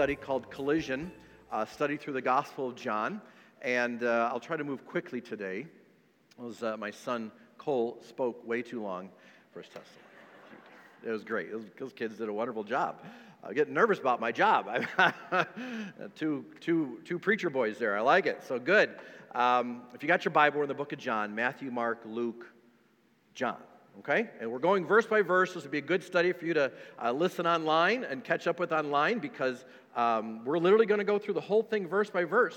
Study called Collision, uh, study through the Gospel of John. And uh, I'll try to move quickly today. Was, uh, my son Cole spoke way too long for his testimony. It was great. It those kids did a wonderful job. I get nervous about my job. two, two, two preacher boys there. I like it. So good. Um, if you got your Bible, we're in the book of John Matthew, Mark, Luke, John. Okay? And we're going verse by verse. This would be a good study for you to uh, listen online and catch up with online because um, we're literally going to go through the whole thing verse by verse.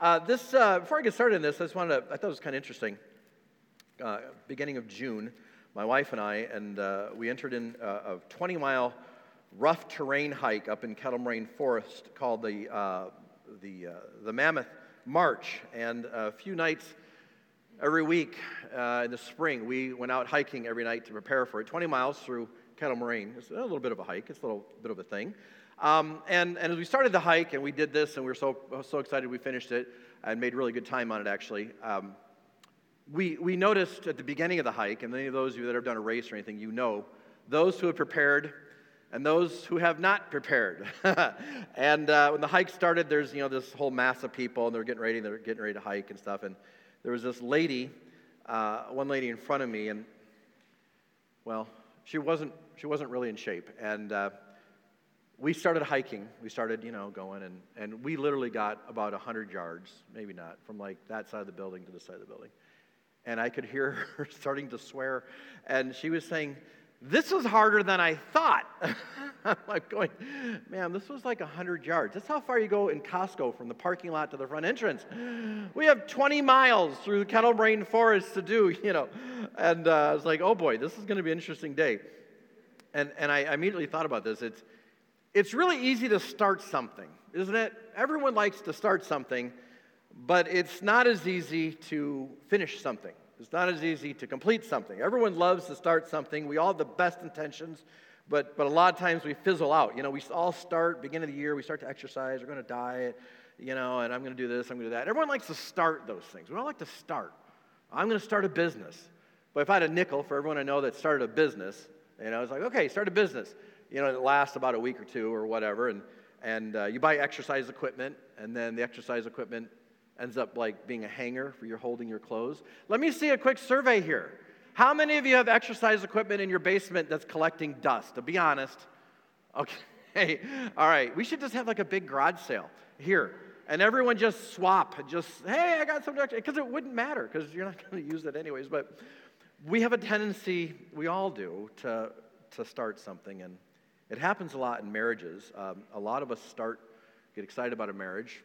Uh, this, uh, before I get started in this, I just wanted to, I thought it was kind of interesting. Uh, beginning of June, my wife and I, and uh, we entered in a 20 mile rough terrain hike up in Kettle Moraine Forest called the, uh, the, the Mammoth March. And a few nights, every week uh, in the spring, we went out hiking every night to prepare for it. 20 miles through Kettle Moraine. It's a little bit of a hike, it's a little bit of a thing. Um, and, and as we started the hike and we did this and we were so, so excited we finished it and made really good time on it actually, um, we, we noticed at the beginning of the hike, and any of those of you that have done a race or anything, you know, those who have prepared and those who have not prepared. and uh, when the hike started, there's you know this whole mass of people, and they're getting ready, they're getting ready to hike and stuff. And there was this lady, uh, one lady in front of me, and well, she wasn't she wasn't really in shape. And uh, we started hiking. We started, you know, going, and, and we literally got about 100 yards, maybe not, from like that side of the building to this side of the building. And I could hear her starting to swear. And she was saying, This was harder than I thought. I'm like going, Ma'am, this was like 100 yards. That's how far you go in Costco from the parking lot to the front entrance. We have 20 miles through the Kettle Moraine Forest to do, you know. And uh, I was like, Oh boy, this is going to be an interesting day. And, and I immediately thought about this. It's, it's really easy to start something, isn't it? Everyone likes to start something, but it's not as easy to finish something. It's not as easy to complete something. Everyone loves to start something. We all have the best intentions, but, but a lot of times we fizzle out. You know, we all start, beginning of the year, we start to exercise, we're going to diet, you know, and I'm going to do this, I'm going to do that. Everyone likes to start those things. We all like to start. I'm going to start a business. But if I had a nickel for everyone I know that started a business, you know, it's like, okay, start a business you know, it lasts about a week or two or whatever, and, and uh, you buy exercise equipment, and then the exercise equipment ends up like being a hanger for your holding your clothes. Let me see a quick survey here. How many of you have exercise equipment in your basement that's collecting dust? To be honest. Okay. All right. We should just have like a big garage sale here. And everyone just swap. Just, hey, I got some Because it wouldn't matter because you're not going to use it anyways. But we have a tendency, we all do, to, to start something. And it happens a lot in marriages. Um, a lot of us start, get excited about a marriage.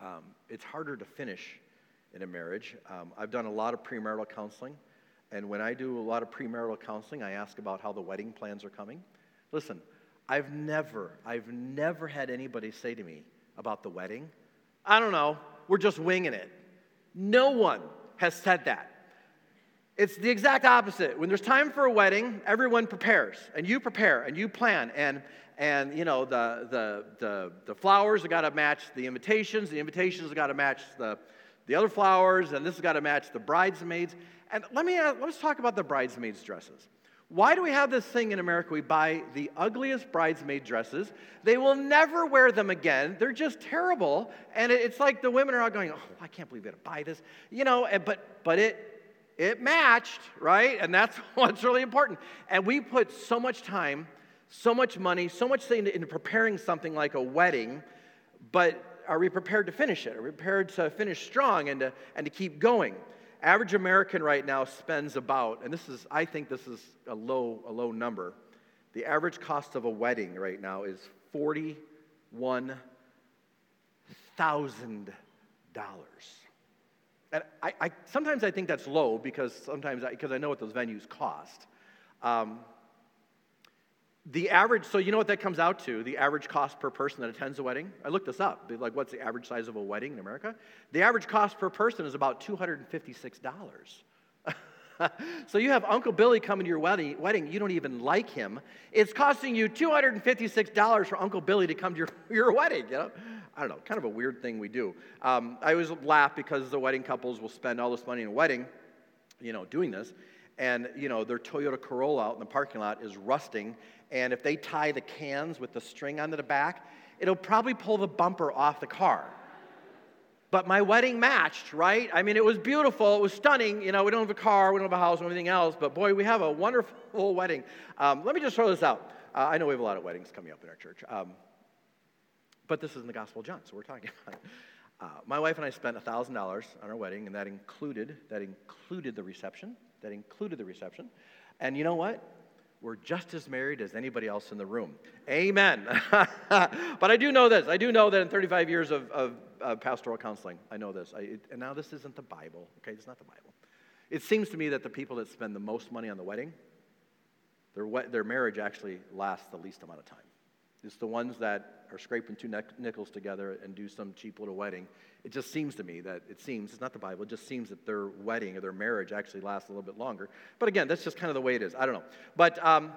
Um, it's harder to finish in a marriage. Um, I've done a lot of premarital counseling, and when I do a lot of premarital counseling, I ask about how the wedding plans are coming. Listen, I've never, I've never had anybody say to me about the wedding, I don't know, we're just winging it. No one has said that. It's the exact opposite. When there's time for a wedding, everyone prepares, and you prepare, and you plan, and and you know the the the, the flowers have got to match the invitations, the invitations have got to match the the other flowers, and this has got to match the bridesmaids. And let me ask, let's talk about the bridesmaids' dresses. Why do we have this thing in America? We buy the ugliest bridesmaid dresses. They will never wear them again. They're just terrible. And it's like the women are all going, "Oh, I can't believe we had to buy this," you know. But but it it matched, right? And that's what's really important. And we put so much time, so much money, so much into, into preparing something like a wedding, but are we prepared to finish it? Are we prepared to finish strong and to, and to keep going? Average American right now spends about, and this is, I think this is a low, a low number. The average cost of a wedding right now is $41,000. And I, I, sometimes I think that's low because sometimes because I, I, know what those venues cost. Um, The average, so you know what that comes out to? The average cost per person that attends a wedding? I looked this up. Like, what's the average size of a wedding in America? The average cost per person is about $256. so you have Uncle Billy coming to your wedding, wedding, you don't even like him. It's costing you $256 for Uncle Billy to come to your, your wedding, you know? I don't know, kind of a weird thing we do. Um, I always laugh because the wedding couples will spend all this money in a wedding, you know, doing this, and, you know, their Toyota Corolla out in the parking lot is rusting, and if they tie the cans with the string onto the back, it'll probably pull the bumper off the car. But my wedding matched, right? I mean, it was beautiful. It was stunning. You know, we don't have a car, we don't have a house, or anything else, but boy, we have a wonderful wedding. Um, let me just throw this out. Uh, I know we have a lot of weddings coming up in our church, um, but this isn't the Gospel of John, so we're talking about it. Uh, my wife and I spent $1,000 on our wedding, and that included, that included the reception. That included the reception. And you know what? we're just as married as anybody else in the room. Amen. but I do know this. I do know that in 35 years of, of, of pastoral counseling, I know this. I, it, and now this isn't the Bible, okay? It's not the Bible. It seems to me that the people that spend the most money on the wedding, their, their marriage actually lasts the least amount of time. It's the ones that are scraping two nickels together and do some cheap little wedding. It just seems to me that it seems, it's not the Bible, it just seems that their wedding or their marriage actually lasts a little bit longer. But again, that's just kind of the way it is. I don't know. But, um,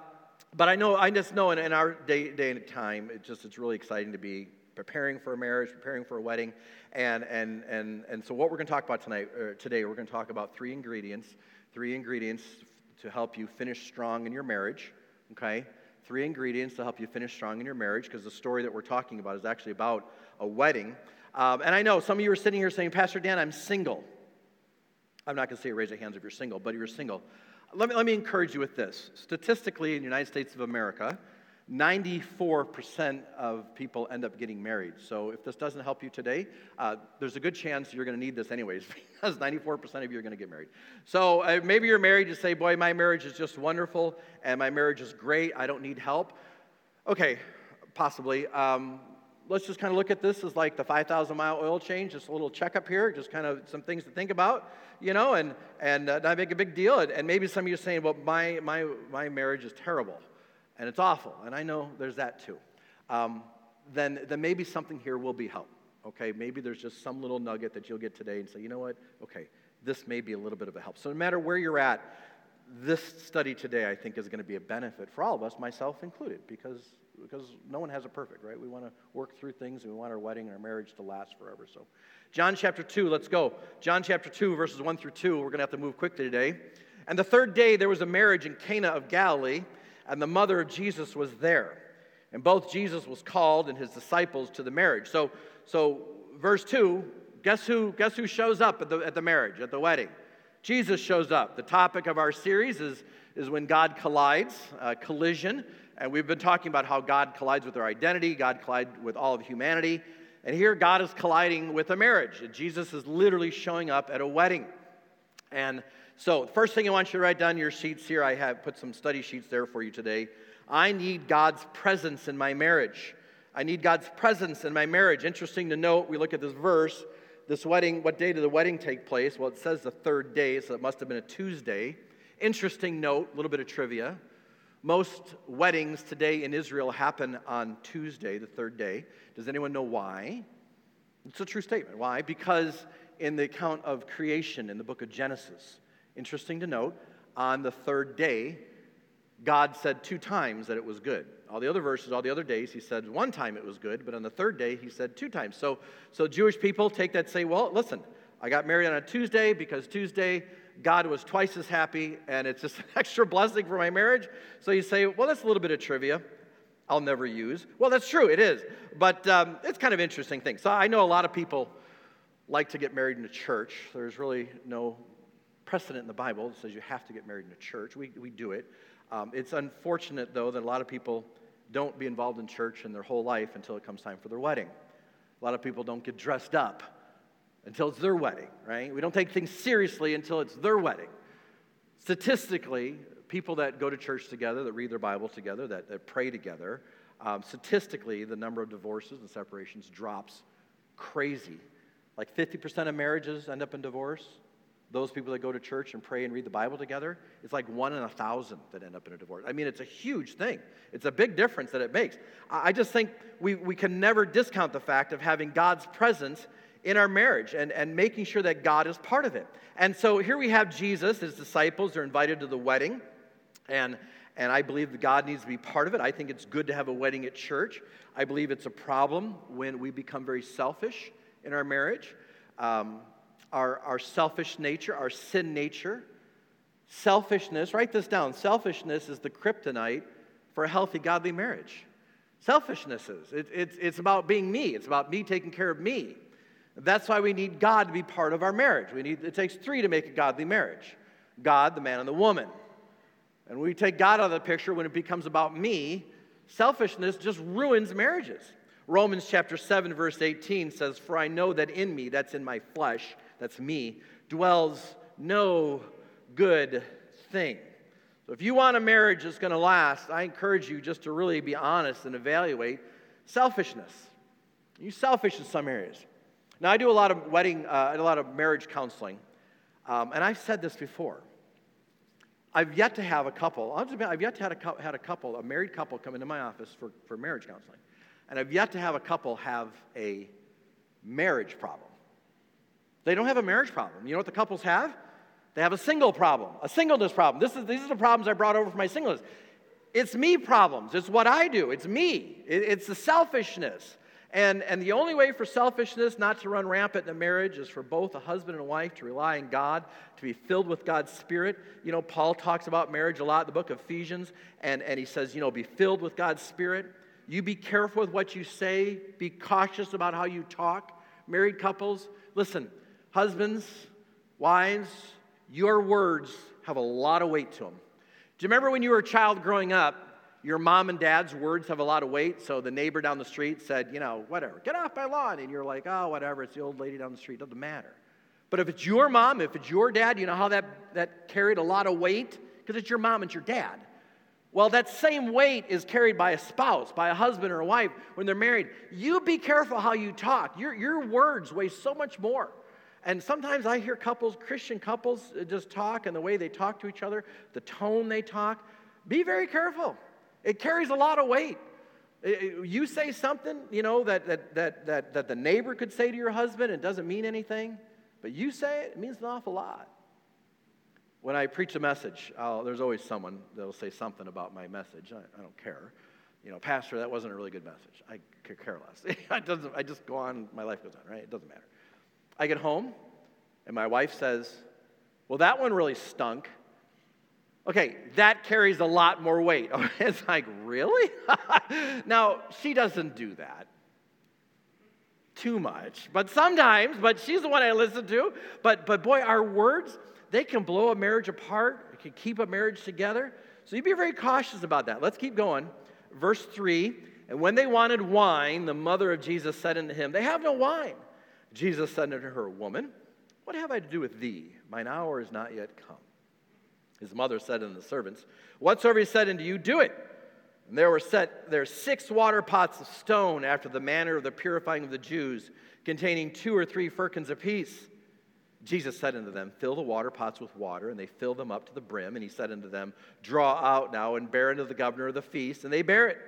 but I know, I just know in, in our day, day and time, it just, it's really exciting to be preparing for a marriage, preparing for a wedding. And, and, and, and so what we're going to talk about tonight, uh, today, we're going to talk about three ingredients, three ingredients to help you finish strong in your marriage, okay? three ingredients to help you finish strong in your marriage, because the story that we're talking about is actually about a wedding. Um, and I know some of you are sitting here saying, Pastor Dan, I'm single. I'm not going to say raise your hands if you're single, but you're single. Let me, let me encourage you with this. Statistically, in the United States of America, 94% of people end up getting married. So if this doesn't help you today, uh, there's a good chance you're going to need this anyways, because 94% of you are going to get married. So uh, maybe you're married, to say, Boy, my marriage is just wonderful, and my marriage is great, I don't need help. Okay, possibly. Um, let's just kind of look at this as like the 5,000 mile oil change, just a little checkup here, just kind of some things to think about, you know, and, and uh, not make a big deal. And, and maybe some of you are saying, Well, my, my, my marriage is terrible and it's awful, and I know there's that too, um, then, then maybe something here will be help. Okay, maybe there's just some little nugget that you'll get today and say, you know what? Okay, this may be a little bit of a help. So, no matter where you're at, this study today, I think, is going to be a benefit for all of us, myself included, because, because no one has it perfect, right? We want to work through things and we want our wedding and our marriage to last forever. So, John chapter 2, let's go. John chapter 2, verses 1 through 2. We're going to have to move quickly today. And the third day, there was a marriage in Cana of Galilee and the mother of Jesus was there. And both Jesus was called and his disciples to the marriage. So, so verse 2, guess who, guess who shows up at the, at the marriage, at the wedding? Jesus shows up. The topic of our series is, is when God collides, uh, collision. And we've been talking about how God collides with our identity, God collides with all of humanity. And here God is colliding with a marriage. Jesus is literally showing up at a wedding. And so, the first thing I want you to write down your sheets here, I have put some study sheets there for you today. I need God's presence in my marriage. I need God's presence in my marriage. Interesting to note, we look at this verse. This wedding, what day did the wedding take place? Well, it says the third day, so it must have been a Tuesday. Interesting note, a little bit of trivia. Most weddings today in Israel happen on Tuesday, the third day. Does anyone know why? It's a true statement. Why? Because in the account of creation in the book of Genesis, Interesting to note, on the third day, God said two times that it was good. All the other verses, all the other days, he said one time it was good, but on the third day, he said two times. So, so Jewish people take that say, well, listen, I got married on a Tuesday because Tuesday God was twice as happy, and it's just an extra blessing for my marriage. So you say, well, that's a little bit of trivia I'll never use. Well, that's true, it is. But um, it's kind of interesting thing. So I know a lot of people like to get married in a church. There's really no precedent in the Bible that says you have to get married in a church. We, we do it. Um, it's unfortunate, though, that a lot of people don't be involved in church in their whole life until it comes time for their wedding. A lot of people don't get dressed up until it's their wedding, right? We don't take things seriously until it's their wedding. Statistically, people that go to church together, that read their Bible together, that, that pray together, um, statistically, the number of divorces and separations drops crazy. Like 50% of marriages end up in divorce those people that go to church and pray and read the Bible together, it's like one in a thousand that end up in a divorce. I mean, it's a huge thing. It's a big difference that it makes. I just think we, we can never discount the fact of having God's presence in our marriage and, and making sure that God is part of it. And so here we have Jesus, his disciples are invited to the wedding, and, and I believe that God needs to be part of it. I think it's good to have a wedding at church. I believe it's a problem when we become very selfish in our marriage. Um, our, our selfish nature, our sin nature. Selfishness, write this down selfishness is the kryptonite for a healthy, godly marriage. Selfishness is. It, it's, it's about being me, it's about me taking care of me. That's why we need God to be part of our marriage. We need, it takes three to make a godly marriage God, the man, and the woman. And we take God out of the picture, when it becomes about me, selfishness just ruins marriages. Romans chapter 7, verse 18 says, For I know that in me, that's in my flesh, that's me, dwells no good thing. So if you want a marriage that's going to last, I encourage you just to really be honest and evaluate selfishness. You selfish in some areas. Now I do a lot of wedding, uh, a lot of marriage counseling, um, and I've said this before. I've yet to have a couple. I've yet to have a, had a couple, a married couple, come into my office for, for marriage counseling, and I've yet to have a couple have a marriage problem. They don't have a marriage problem. You know what the couples have? They have a single problem, a singleness problem. This is, these are the problems I brought over from my singleness. It's me problems. It's what I do. It's me. It, it's the selfishness. And, and the only way for selfishness not to run rampant in a marriage is for both a husband and wife to rely on God, to be filled with God's Spirit. You know, Paul talks about marriage a lot in the book of Ephesians, and, and he says, you know, be filled with God's Spirit. You be careful with what you say, be cautious about how you talk. Married couples, listen, Husbands, wives, your words have a lot of weight to them. Do you remember when you were a child growing up? Your mom and dad's words have a lot of weight. So the neighbor down the street said, you know, whatever, get off my lawn. And you're like, oh, whatever, it's the old lady down the street, doesn't matter. But if it's your mom, if it's your dad, you know how that, that carried a lot of weight? Because it's your mom and your dad. Well, that same weight is carried by a spouse, by a husband or a wife when they're married. You be careful how you talk. Your, your words weigh so much more. And sometimes I hear couples, Christian couples, uh, just talk and the way they talk to each other, the tone they talk. Be very careful. It carries a lot of weight. You say something, you know, that, that, that, that, that the neighbor could say to your husband, it doesn't mean anything, but you say it, it means an awful lot. When I preach a message, I'll, there's always someone that'll say something about my message. I, I don't care. You know, Pastor, that wasn't a really good message. I could care less. it doesn't, I just go on, my life goes on, right? It doesn't matter. I get home, and my wife says, Well, that one really stunk. Okay, that carries a lot more weight. it's like, really? now, she doesn't do that too much, but sometimes, but she's the one I listen to. But, but boy, our words, they can blow a marriage apart, it can keep a marriage together. So you be very cautious about that. Let's keep going. Verse 3 And when they wanted wine, the mother of Jesus said unto him, They have no wine. Jesus said unto her, Woman, what have I to do with thee? Mine hour is not yet come. His mother said unto the servants, Whatsoever he said unto you, do it. And there were set there six water pots of stone after the manner of the purifying of the Jews, containing two or three firkins apiece. Jesus said unto them, Fill the water pots with water, and they filled them up to the brim. And he said unto them, Draw out now and bear unto the governor of the feast. And they bear it.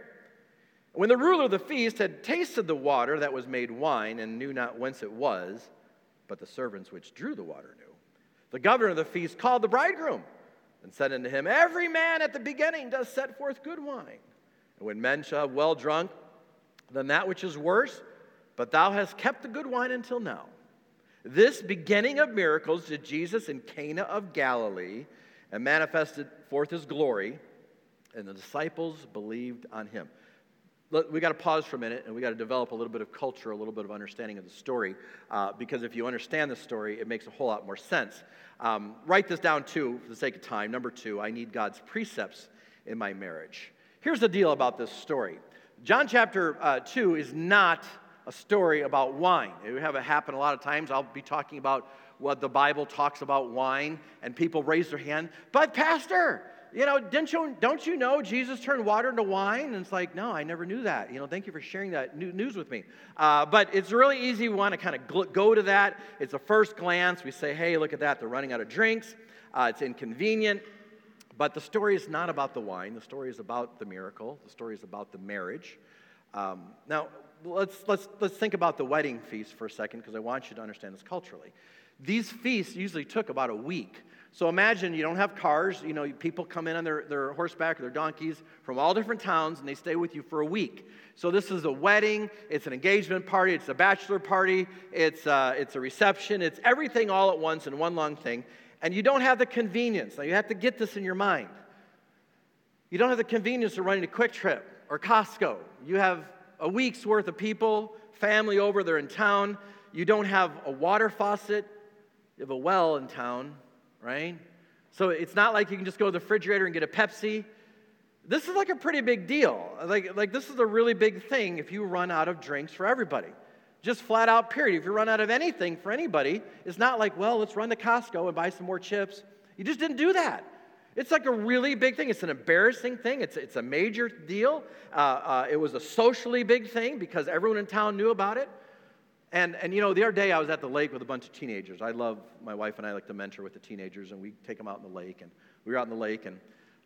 When the ruler of the feast had tasted the water that was made wine and knew not whence it was, but the servants which drew the water knew, the governor of the feast called the bridegroom and said unto him, Every man at the beginning does set forth good wine. And when men shall have well drunk, then that which is worse, but thou hast kept the good wine until now. This beginning of miracles did Jesus in Cana of Galilee and manifested forth his glory, and the disciples believed on him we got to pause for a minute and we got to develop a little bit of culture, a little bit of understanding of the story, uh, because if you understand the story, it makes a whole lot more sense. Um, write this down too, for the sake of time. Number two, I need God's precepts in my marriage. Here's the deal about this story John chapter uh, 2 is not a story about wine. We have it happen a lot of times. I'll be talking about what the Bible talks about wine, and people raise their hand, but Pastor, you know, didn't you, don't you know Jesus turned water into wine? And it's like, no, I never knew that. You know, thank you for sharing that news with me. Uh, but it's really easy. We want to kind of go to that. It's a first glance. We say, hey, look at that. They're running out of drinks. Uh, it's inconvenient. But the story is not about the wine. The story is about the miracle. The story is about the marriage. Um, now, let's, let's, let's think about the wedding feast for a second because I want you to understand this culturally. These feasts usually took about a week. So imagine you don't have cars, you know, people come in on their, their horseback or their donkeys from all different towns and they stay with you for a week. So this is a wedding, it's an engagement party, it's a bachelor party, it's, uh, it's a reception, it's everything all at once in one long thing. And you don't have the convenience. Now you have to get this in your mind. You don't have the convenience of running to Kwik Trip or Costco. You have a week's worth of people, family over, they're in town. You don't have a water faucet, you have a well in town, right? So it's not like you can just go to the refrigerator and get a Pepsi. This is like a pretty big deal. Like, like this is a really big thing if you run out of drinks for everybody. Just flat out, period. If you run out of anything for anybody, it's not like, well, let's run to Costco and buy some more chips. You just didn't do that. It's like a really big thing. It's an embarrassing thing. It's, it's a major deal. Uh, uh, it was a socially big thing because everyone in town knew about it. And, and you know, the other day I was at the lake with a bunch of teenagers. I love, my wife and I like to mentor with the teenagers, and we take them out in the lake. And we were out in the lake, and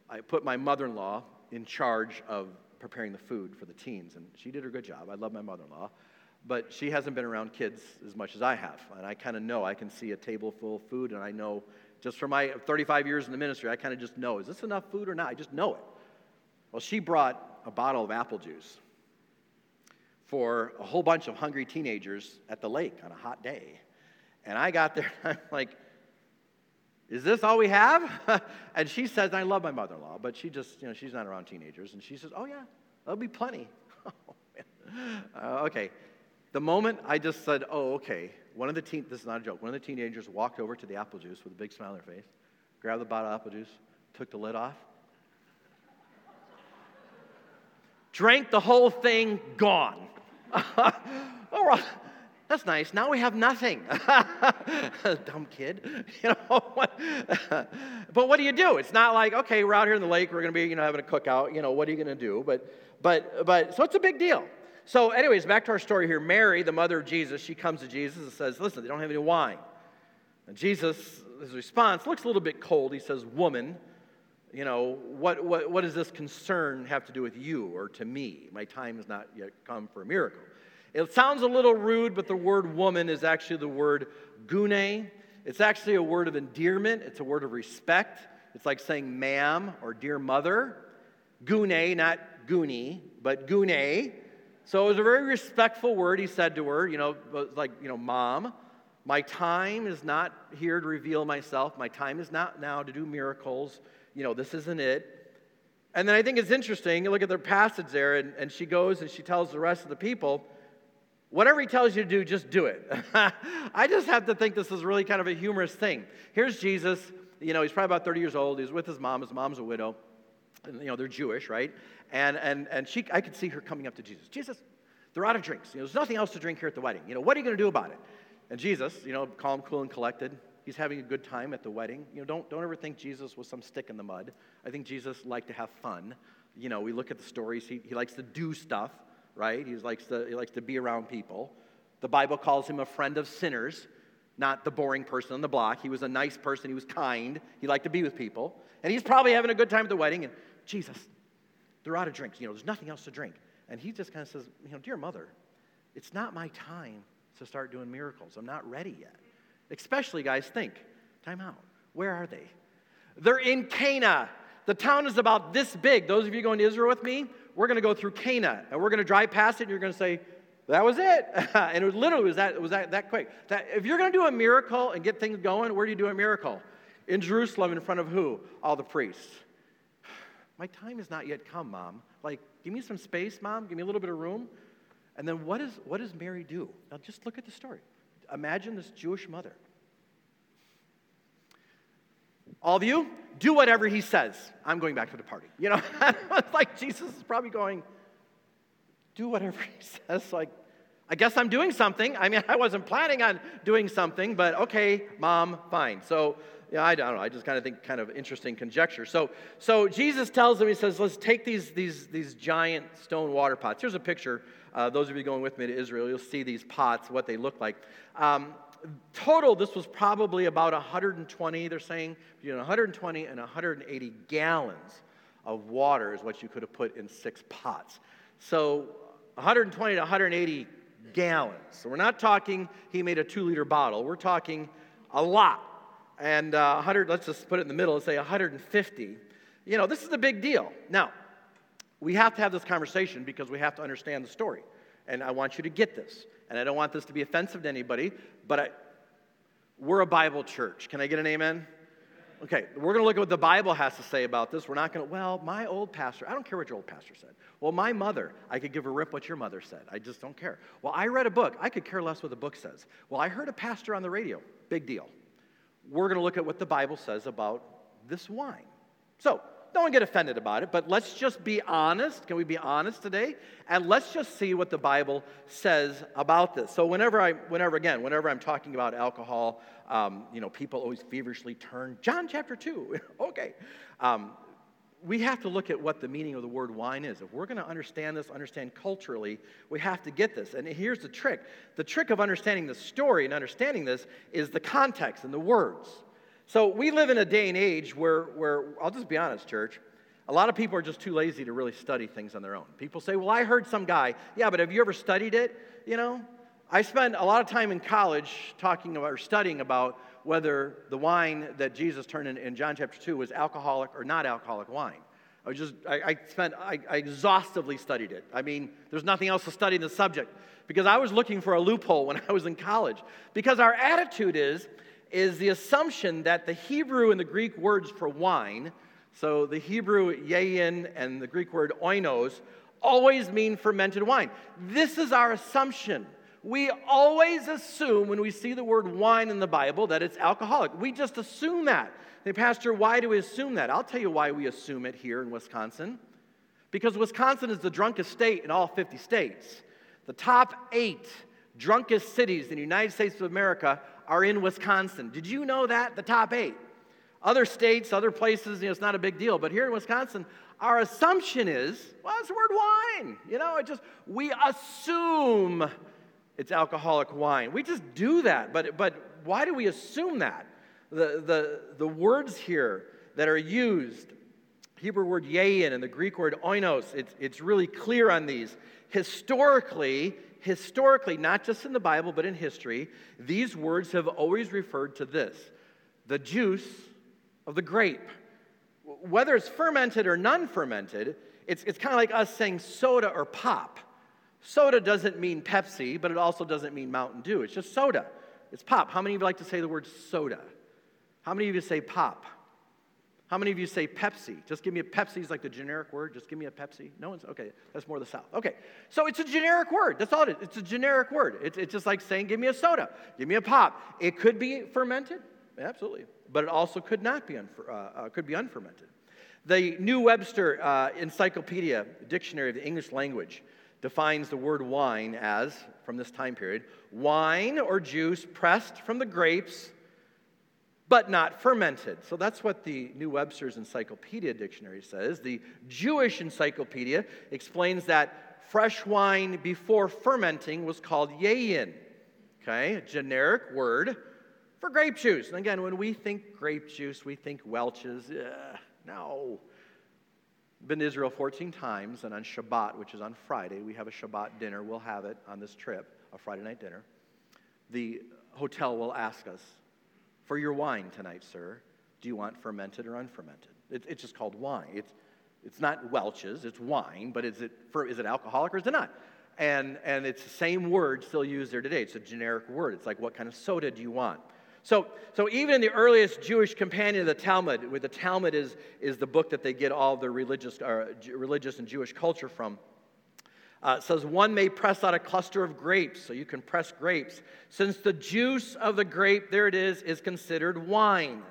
I put my mother in law in charge of preparing the food for the teens. And she did a good job. I love my mother in law. But she hasn't been around kids as much as I have. And I kind of know. I can see a table full of food, and I know just from my 35 years in the ministry, I kind of just know is this enough food or not? I just know it. Well, she brought a bottle of apple juice for a whole bunch of hungry teenagers at the lake on a hot day. And I got there, and I'm like, is this all we have? and she says, I love my mother in law, but she just, you know, she's not around teenagers. And she says, oh, yeah, there'll be plenty. uh, okay. The moment I just said, oh, okay, one of the teen, this is not a joke, one of the teenagers walked over to the apple juice with a big smile on their face, grabbed the bottle of apple juice, took the lid off, drank the whole thing, gone. All right. That's nice. Now we have nothing. Dumb kid. You know, but what do you do? It's not like, okay, we're out here in the lake, we're to be, you know, having a cookout. You know, what are you to do? But, but, but, so it's a big deal. So, anyways, back to our story here. Mary, the mother of Jesus, she comes to Jesus and says, listen, they don't have any wine. And Jesus, his response looks a little bit cold. He says, woman, you know, what, what, what does this concern have to do with you or to me? My time has not yet come for a miracle. It sounds a little rude, but the word woman is actually the word gune. It's actually a word of endearment, it's a word of respect. It's like saying ma'am or dear mother. Gune, not goonie, but gune. So it was a very respectful word he said to her, you know, like, you know, mom. My time is not here to reveal myself. My time is not now to do miracles you know, this isn't it. And then I think it's interesting, you look at the passage there, and, and she goes and she tells the rest of the people, whatever he tells you to do, just do it. I just have to think this is really kind of a humorous thing. Here's Jesus, you know, he's probably about 30 years old, he's with his mom, his mom's a widow. And, you know, they're Jewish, right? And, and, and she, I could see her coming up to Jesus. Jesus, they're out of drinks. You know, there's nothing else to drink here at the wedding. You know, what are you going to do about it? And Jesus, you know, calm, cool, and collected, he's having a good time at the wedding. You know, don't, don't ever think Jesus was some stick in the mud. I think Jesus liked to have fun. You know, we look at the stories, he, he likes to do stuff, right? He likes, to, he likes to be around people. The Bible calls him a friend of sinners, not the boring person on the block. He was a nice person, he was kind, he liked to be with people. And he's probably having a good time at the wedding, and Jesus, they're out of drinks. You know, there's nothing else to drink. And he just kind of says, you know, dear mother, it's not my time to start doing miracles. I'm not ready yet. Especially, guys, think time out. Where are they? They're in Cana. The town is about this big. Those of you going to Israel with me, we're going to go through Cana and we're going to drive past it and you're going to say, that was it. and it was literally was that, was that, that quick. That, if you're going to do a miracle and get things going, where do you do a miracle? In Jerusalem, in front of who? All the priests. My time has not yet come, Mom. Like, give me some space, Mom. Give me a little bit of room. And then what, is, what does Mary do? Now, just look at the story imagine this Jewish mother. All of you, do whatever he says. I'm going back to the party. You know, it's like Jesus is probably going, do whatever he says. Like, I guess I'm doing something. I mean, I wasn't planning on doing something, but okay, mom, fine. So yeah, I don't know. I just kind of think kind of interesting conjecture. So, so Jesus tells them, he says, let's take these, these, these giant stone water pots. Here's a picture. Uh, those of you going with me to Israel, you'll see these pots, what they look like. Um, total, this was probably about 120, they're saying, know, 120 and 180 gallons of water is what you could have put in six pots. So 120 to 180 gallons. So we're not talking he made a two liter bottle. We're talking a lot. And uh, 100, let's just put it in the middle and say 150. You know, this is a big deal. Now, we have to have this conversation because we have to understand the story. And I want you to get this. And I don't want this to be offensive to anybody, but I, we're a Bible church. Can I get an amen? Okay, we're going to look at what the Bible has to say about this. We're not going to, well, my old pastor, I don't care what your old pastor said. Well, my mother, I could give a rip what your mother said. I just don't care. Well, I read a book. I could care less what the book says. Well, I heard a pastor on the radio. Big deal. We're going to look at what the Bible says about this wine. So, don't get offended about it, but let's just be honest. Can we be honest today? And let's just see what the Bible says about this. So, whenever I, whenever again, whenever I'm talking about alcohol, um, you know, people always feverishly turn John chapter two. okay, um, we have to look at what the meaning of the word wine is. If we're going to understand this, understand culturally, we have to get this. And here's the trick: the trick of understanding the story and understanding this is the context and the words. So we live in a day and age where, where I'll just be honest, church, a lot of people are just too lazy to really study things on their own. People say, well, I heard some guy. Yeah, but have you ever studied it? You know, I spent a lot of time in college talking about or studying about whether the wine that Jesus turned in, in John chapter 2 was alcoholic or not alcoholic wine. I just, I, I spent, I, I, exhaustively studied it. I mean, there's nothing else to study in the subject because I was looking for a loophole when I was in college. Because our attitude is, is the assumption that the Hebrew and the Greek words for wine, so the Hebrew yayin and the Greek word oinos, always mean fermented wine. This is our assumption. We always assume when we see the word wine in the Bible that it's alcoholic. We just assume that. Hey, Pastor, why do we assume that? I'll tell you why we assume it here in Wisconsin. Because Wisconsin is the drunkest state in all 50 states. The top eight drunkest cities in the United States of America are in Wisconsin. Did you know that? The top eight. Other states, other places, you know, it's not a big deal. But here in Wisconsin, our assumption is, well, it's the word wine. You know, it just, we assume it's alcoholic wine. We just do that. But, but why do we assume that? The, the, the words here that are used, Hebrew word yayin and the Greek word oinos, it's, it's really clear on these. Historically, historically, not just in the Bible, but in history, these words have always referred to this the juice of the grape. Whether it's fermented or non fermented, it's, it's kind of like us saying soda or pop. Soda doesn't mean Pepsi, but it also doesn't mean Mountain Dew. It's just soda. It's pop. How many of you like to say the word soda? How many of you say pop? How many of you say Pepsi? Just give me a Pepsi is like the generic word. Just give me a Pepsi. No one's okay. That's more the South. Okay, so it's a generic word. That's all it is. It's a generic word. It's, it's just like saying, give me a soda, give me a pop. It could be fermented, absolutely, but it also could not be. Unfer- uh, uh, could be unfermented. The New Webster uh, Encyclopedia Dictionary of the English Language defines the word wine as, from this time period, wine or juice pressed from the grapes but not fermented. So that's what the New Webster's Encyclopedia Dictionary says. The Jewish Encyclopedia explains that fresh wine before fermenting was called yayin. Okay, a generic word for grape juice. And again, when we think grape juice, we think Welch's. Uh, no. Been to Israel 14 times, and on Shabbat, which is on Friday, we have a Shabbat dinner. We'll have it on this trip, a Friday night dinner. The hotel will ask us, for your wine tonight, sir, do you want fermented or unfermented? It, it's just called wine. It's, it's not Welch's, it's wine, but is it, for, is it alcoholic or is it not? And, and it's the same word still used there today. It's a generic word. It's like, what kind of soda do you want? So, so even in the earliest Jewish companion of the Talmud, where the Talmud is, is the book that they get all their religious, uh, religious and Jewish culture from, uh, it says one may press out a cluster of grapes, so you can press grapes, since the juice of the grape, there it is, is considered wine.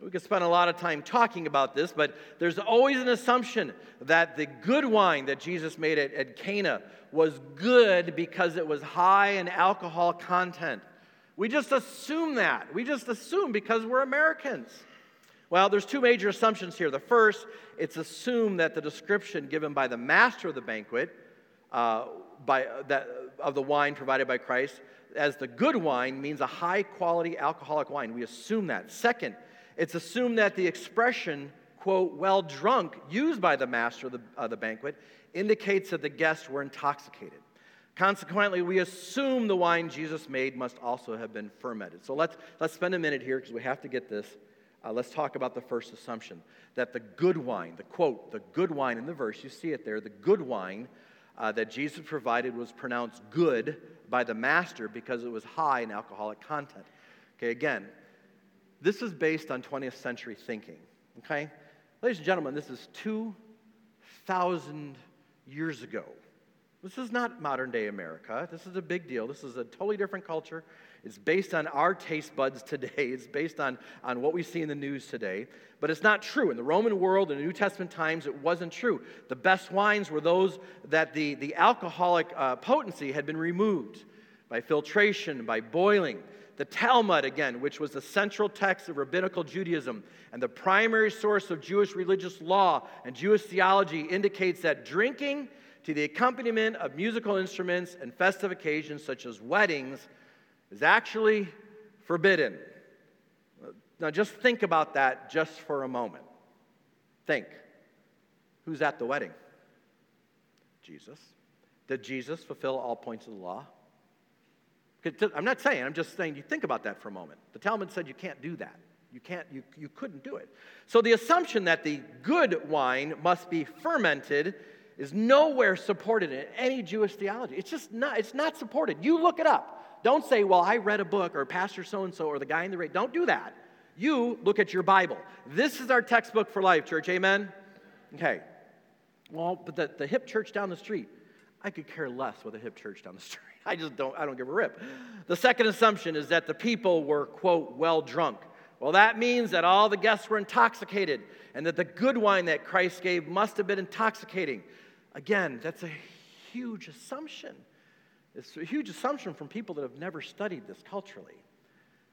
We could spend a lot of time talking about this, but there's always an assumption that the good wine that Jesus made at, at Cana was good because it was high in alcohol content. We just assume that. We just assume because we're Americans. Well, there's two major assumptions here. The first, it's assumed that the description given by the master of the banquet uh, by, that, of the wine provided by Christ as the good wine means a high quality alcoholic wine. We assume that. Second, it's assumed that the expression, quote, well drunk, used by the master of the, of the banquet, indicates that the guests were intoxicated. Consequently, we assume the wine Jesus made must also have been fermented. So let's, let's spend a minute here because we have to get this. Uh, let's talk about the first assumption that the good wine, the quote, the good wine in the verse, you see it there, the good wine uh, that Jesus provided was pronounced good by the master because it was high in alcoholic content. Okay, again, this is based on 20th century thinking. Okay? Ladies and gentlemen, this is 2,000 years ago. This is not modern day America. This is a big deal. This is a totally different culture. It's based on our taste buds today. It's based on, on what we see in the news today. But it's not true. In the Roman world, in the New Testament times, it wasn't true. The best wines were those that the, the alcoholic uh, potency had been removed by filtration, by boiling. The Talmud, again, which was the central text of rabbinical Judaism and the primary source of Jewish religious law and Jewish theology, indicates that drinking to the accompaniment of musical instruments and festive occasions such as weddings is actually forbidden. Now, just think about that just for a moment. Think who's at the wedding? Jesus. Did Jesus fulfill all points of the law? I'm not saying, I'm just saying you think about that for a moment. The Talmud said you can't do that. You can't, you, you couldn't do it. So the assumption that the good wine must be fermented is nowhere supported in any Jewish theology. It's just not, it's not supported. You look it up. Don't say, well, I read a book or Pastor so and so or the guy in the radio. Don't do that. You look at your Bible. This is our textbook for life, church. Amen? Okay. Well, but the, the hip church down the street, I could care less with a hip church down the street. I just don't, I don't give a rip. The second assumption is that the people were, quote, well drunk. Well, that means that all the guests were intoxicated and that the good wine that Christ gave must have been intoxicating. Again, that's a huge assumption. It's a huge assumption from people that have never studied this culturally.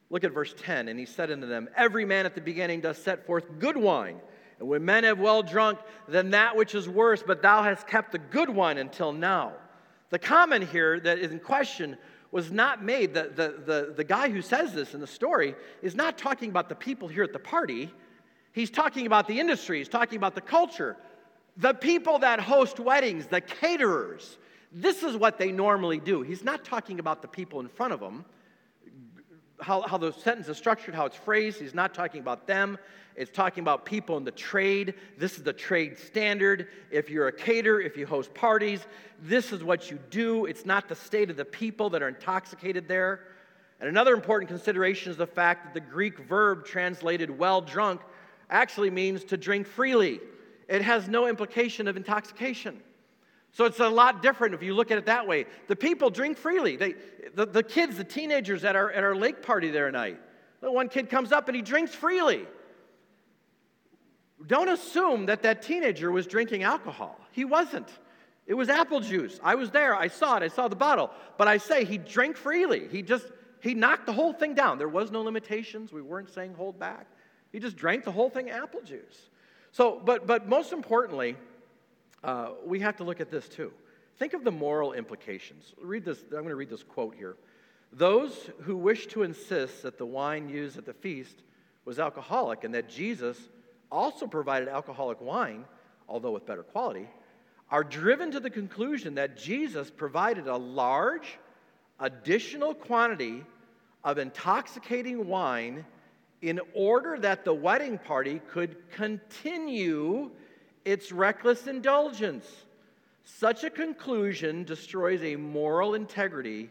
Look at verse 10. And he said unto them, Every man at the beginning does set forth good wine. And when men have well drunk, then that which is worse, but thou hast kept the good wine until now. The comment here that is in question was not made. The, the, the, the guy who says this in the story is not talking about the people here at the party. He's talking about the industry, he's talking about the culture. The people that host weddings, the caterers, this is what they normally do. He's not talking about the people in front of him. How, how the sentence is structured, how it's phrased, he's not talking about them. It's talking about people in the trade. This is the trade standard. If you're a caterer, if you host parties, this is what you do. It's not the state of the people that are intoxicated there. And another important consideration is the fact that the Greek verb translated well drunk actually means to drink freely it has no implication of intoxication. So it's a lot different if you look at it that way. The people drink freely. They, the, the kids, the teenagers at our, at our lake party there night, the one kid comes up and he drinks freely. Don't assume that that teenager was drinking alcohol. He wasn't. It was apple juice. I was there. I saw it. I saw the bottle. But I say he drank freely. He just he knocked the whole thing down. There was no limitations. We weren't saying hold back. He just drank the whole thing apple juice. So, but, but most importantly, uh, we have to look at this too. Think of the moral implications. Read this, I'm going to read this quote here. Those who wish to insist that the wine used at the feast was alcoholic and that Jesus also provided alcoholic wine, although with better quality, are driven to the conclusion that Jesus provided a large additional quantity of intoxicating wine in order that the wedding party could continue its reckless indulgence. Such a conclusion destroys a moral integrity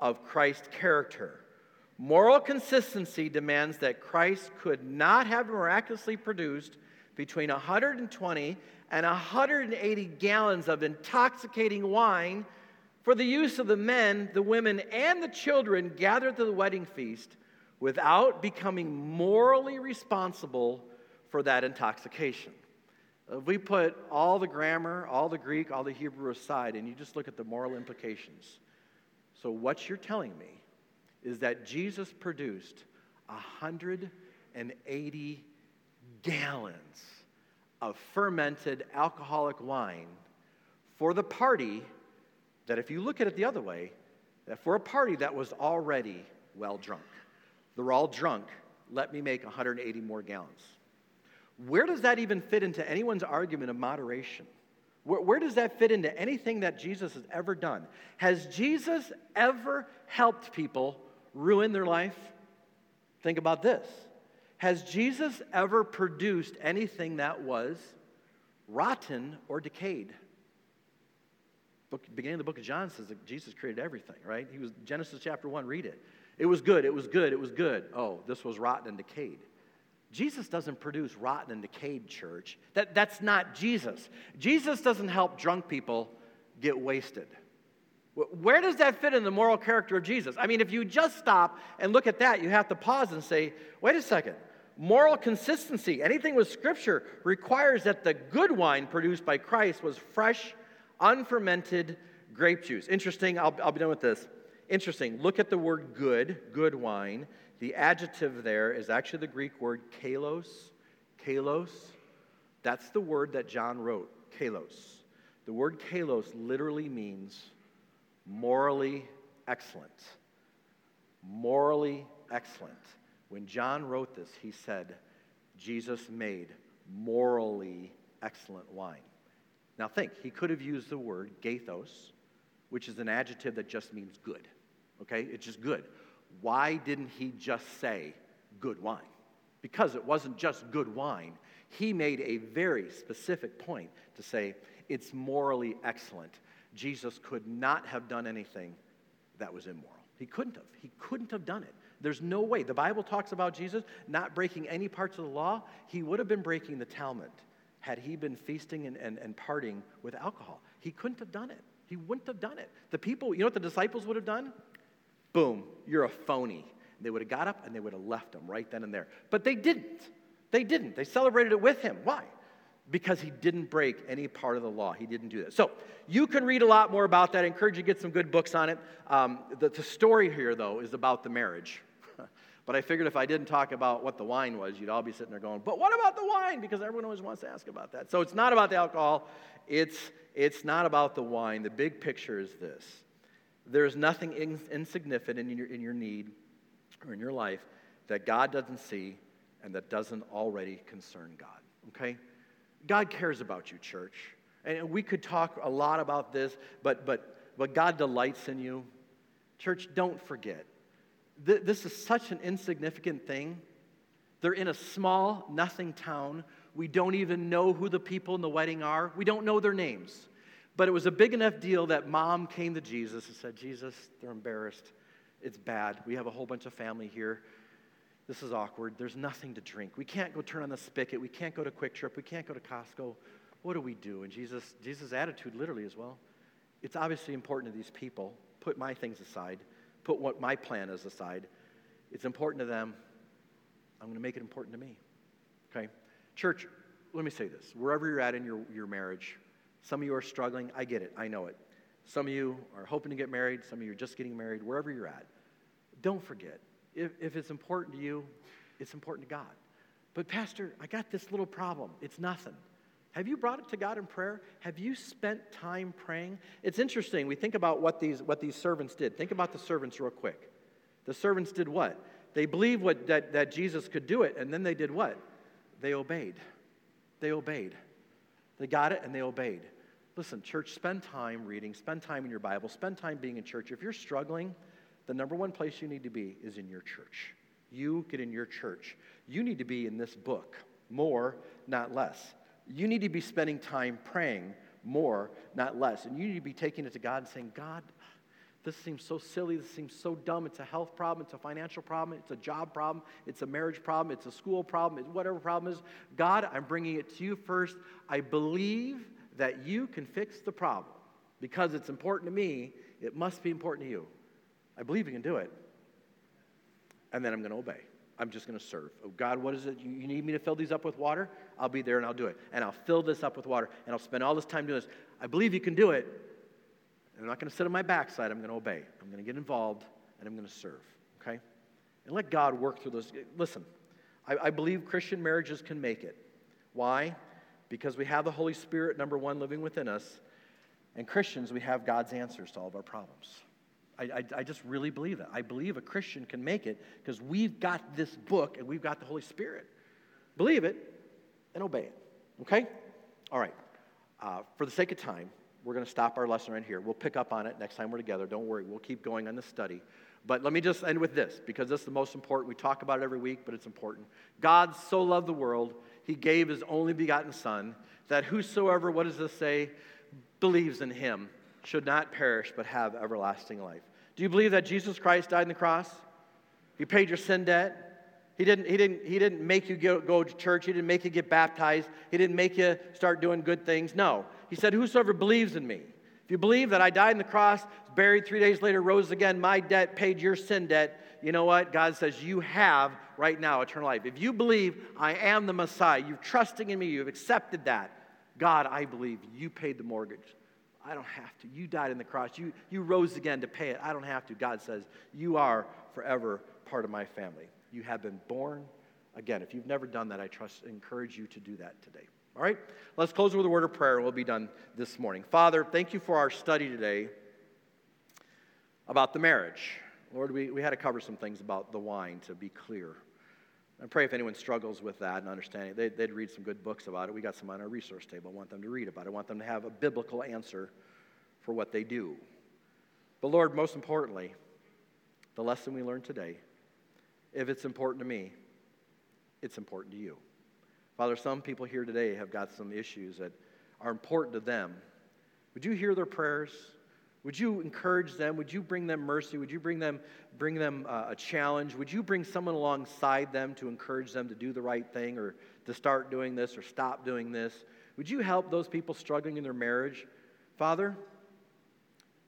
of Christ's character. Moral consistency demands that Christ could not have miraculously produced between 120 and 180 gallons of intoxicating wine for the use of the men, the women, and the children gathered to the wedding feast without becoming morally responsible for that intoxication. If we put all the grammar, all the Greek, all the Hebrew aside, and you just look at the moral implications. So, what you're telling me is that Jesus produced 180 gallons of fermented alcoholic wine for the party that, if you look at it the other way, that for a party that was already well drunk. They're all drunk. Let me make 180 more gallons. Where does that even fit into anyone's argument of moderation? Where, where, does that fit into anything that Jesus has ever done? Has Jesus ever helped people ruin their life? Think about this. Has Jesus ever produced anything that was rotten or decayed? Book, beginning of the book of John says that Jesus created everything, right? He was Genesis chapter 1, read it. It was good, it was good, it was good. Oh, this was rotten and decayed. Jesus doesn't produce rotten and decayed church. That, that's not Jesus. Jesus doesn't help drunk people get wasted. Where does that fit in the moral character of Jesus? I mean, if you just stop and look at that, you have to pause and say, wait a second. Moral consistency, anything with Scripture, requires that the good wine produced by Christ was fresh, unfermented grape juice. Interesting, I'll, I'll be done with this. Interesting, look at the word good, good wine. The adjective there is actually the Greek word kalos. Kalos. That's the word that John wrote, kalos. The word kalos literally means morally excellent. Morally excellent. When John wrote this, he said, Jesus made morally excellent wine. Now think, he could have used the word agathos, which is an adjective that just means good. Okay? It's just good. Why didn't he just say good wine? Because it wasn't just good wine. He made a very specific point to say it's morally excellent. Jesus could not have done anything that was immoral. He couldn't have. He couldn't have done it. There's no way. The Bible talks about Jesus not breaking any parts of the law. He would have been breaking the Talmud had he been feasting and, and, and partying with alcohol. He couldn't have done it. He wouldn't have done it. The people, you know what the disciples would have done? Boom, you're a phony. They would have got up and they would have left him right then and there. But they didn't. They didn't. They celebrated it with him. Why? Because he didn't break any part of the law. He didn't do that. So you can read a lot more about that. I encourage you to get some good books on it. Um, the, the story here, though, is about the marriage. but I figured if I didn't talk about what the wine was, you'd all be sitting there going, but what about the wine? Because everyone always wants to ask about that. So it's not about the alcohol. It's, it's not about the wine. The big picture is this there is nothing insignificant in your, in your need or in your life that God doesn't see and that doesn't already concern God. Okay? God cares about you, church. And we could talk a lot about this, but, but, but God delights in you. Church, don't forget. This is such an insignificant thing. They're in a small, nothing town. We don't even know who the people in the wedding are, we don't know their names. But it was a big enough deal that mom came to Jesus and said, Jesus, they're embarrassed. It's bad. We have a whole bunch of family here. This is awkward. There's nothing to drink. We can't go turn on the spigot. We can't go to Kwik Trip. We can't go to Costco. What do we do? And Jesus, Jesus' attitude literally as well. It's obviously important to these people. Put my things aside. Put what my plan is aside. It's important to them. I'm going to make it important to me. Okay? Church, let me say this. Wherever you're at in your, your marriage, some of you are struggling. I get it. I know it. Some of you are hoping to get married. Some of you are just getting married. Wherever you're at, don't forget. If, if it's important to you, it's important to God. But, Pastor, I got this little problem. It's nothing. Have you brought it to God in prayer? Have you spent time praying? It's interesting. We think about what these, what these servants did. Think about the servants real quick. The servants did what? They believed what, that, that Jesus could do it, and then they did what? They obeyed. They obeyed. They got it and they obeyed. Listen, church, spend time reading, spend time in your Bible, spend time being in church. If you're struggling, the number one place you need to be is in your church. You get in your church. You need to be in this book more, not less. You need to be spending time praying more, not less. And you need to be taking it to God and saying, God, this seems so silly. This seems so dumb. It's a health problem. It's a financial problem. It's a job problem. It's a marriage problem. It's a school problem. It's whatever problem is. God, I'm bringing it to you first. I believe that you can fix the problem. Because it's important to me, it must be important to you. I believe you can do it. And then I'm going to obey. I'm just going to serve. Oh, God, what is it? You need me to fill these up with water? I'll be there and I'll do it. And I'll fill this up with water and I'll spend all this time doing this. I believe you can do it. I'm not going to sit on my backside. I'm going to obey. I'm going to get involved and I'm going to serve. okay? And let God work through those. Listen, I, I believe Christian marriages can make it. Why? Because we have the Holy Spirit, number one, living within us. And Christians, we have God's answers to all of our problems. I, I, I just really believe that. I believe a Christian can make it because we've got this book and we've got the Holy Spirit. Believe it and obey it. Okay? All right. Uh, for the sake of time, we're going to stop our lesson right here. We'll pick up on it next time we're together. Don't worry, we'll keep going on the study. But let me just end with this because this is the most important. We talk about it every week, but it's important. God so loved the world, he gave his only begotten Son, that whosoever, what does this say, believes in him should not perish but have everlasting life. Do you believe that Jesus Christ died on the cross? He paid your sin debt. He didn't, he didn't, he didn't make you go, to church. He didn't make you get baptized. He didn't make you start doing good things. No. He said, Whosoever believes in me. If you believe that I died on the cross, buried three days later, rose again, my debt paid your sin debt, you know what? God says you have right now eternal life. If you believe I am the Messiah, you're trusting in me, you've accepted that. God, I believe you paid the mortgage. I don't have to. You died on the cross. You, you rose again to pay it. I don't have to. God says, You are forever part of my family. You have been born again. If you've never done that, I trust, encourage you to do that today. All right? Let's close with a word of prayer and we'll be done this morning. Father, thank you for our study today about the marriage. Lord, we, we had to cover some things about the wine to be clear. I pray if anyone struggles with that and understanding, they'd, they'd read some good books about it. We got some on our resource table. I want them to read about it. I want them to have a biblical answer for what they do. But Lord, most importantly, the lesson we learned today, if it's important to me, it's important to you. Father, some people here today have got some issues that are important to them. Would you hear their prayers? Would you encourage them? Would you bring them mercy? Would you bring them, bring them uh, a challenge? Would you bring someone alongside them to encourage them to do the right thing or to start doing this or stop doing this? Would you help those people struggling in their marriage? Father,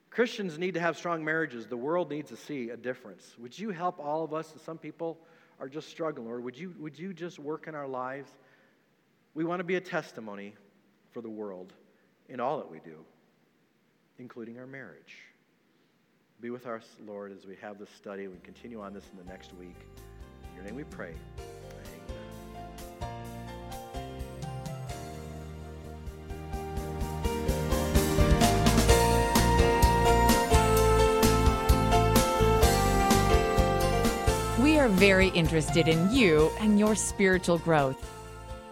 Christians need to have strong marriages. The world needs to see a difference. Would you help all of us? Some people are just struggling. Or would you, would you just work in our lives? We want to be a testimony for the world in all that we do including our marriage. Be with us, Lord, as we have this study. We continue on this in the next week. In your name we pray. We are very interested in you and your spiritual growth.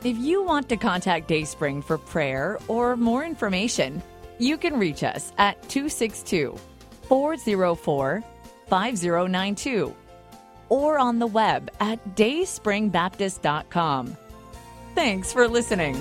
If you want to contact Dayspring for prayer or more information, you can reach us at 262 404 5092 or on the web at dayspringbaptist.com. Thanks for listening.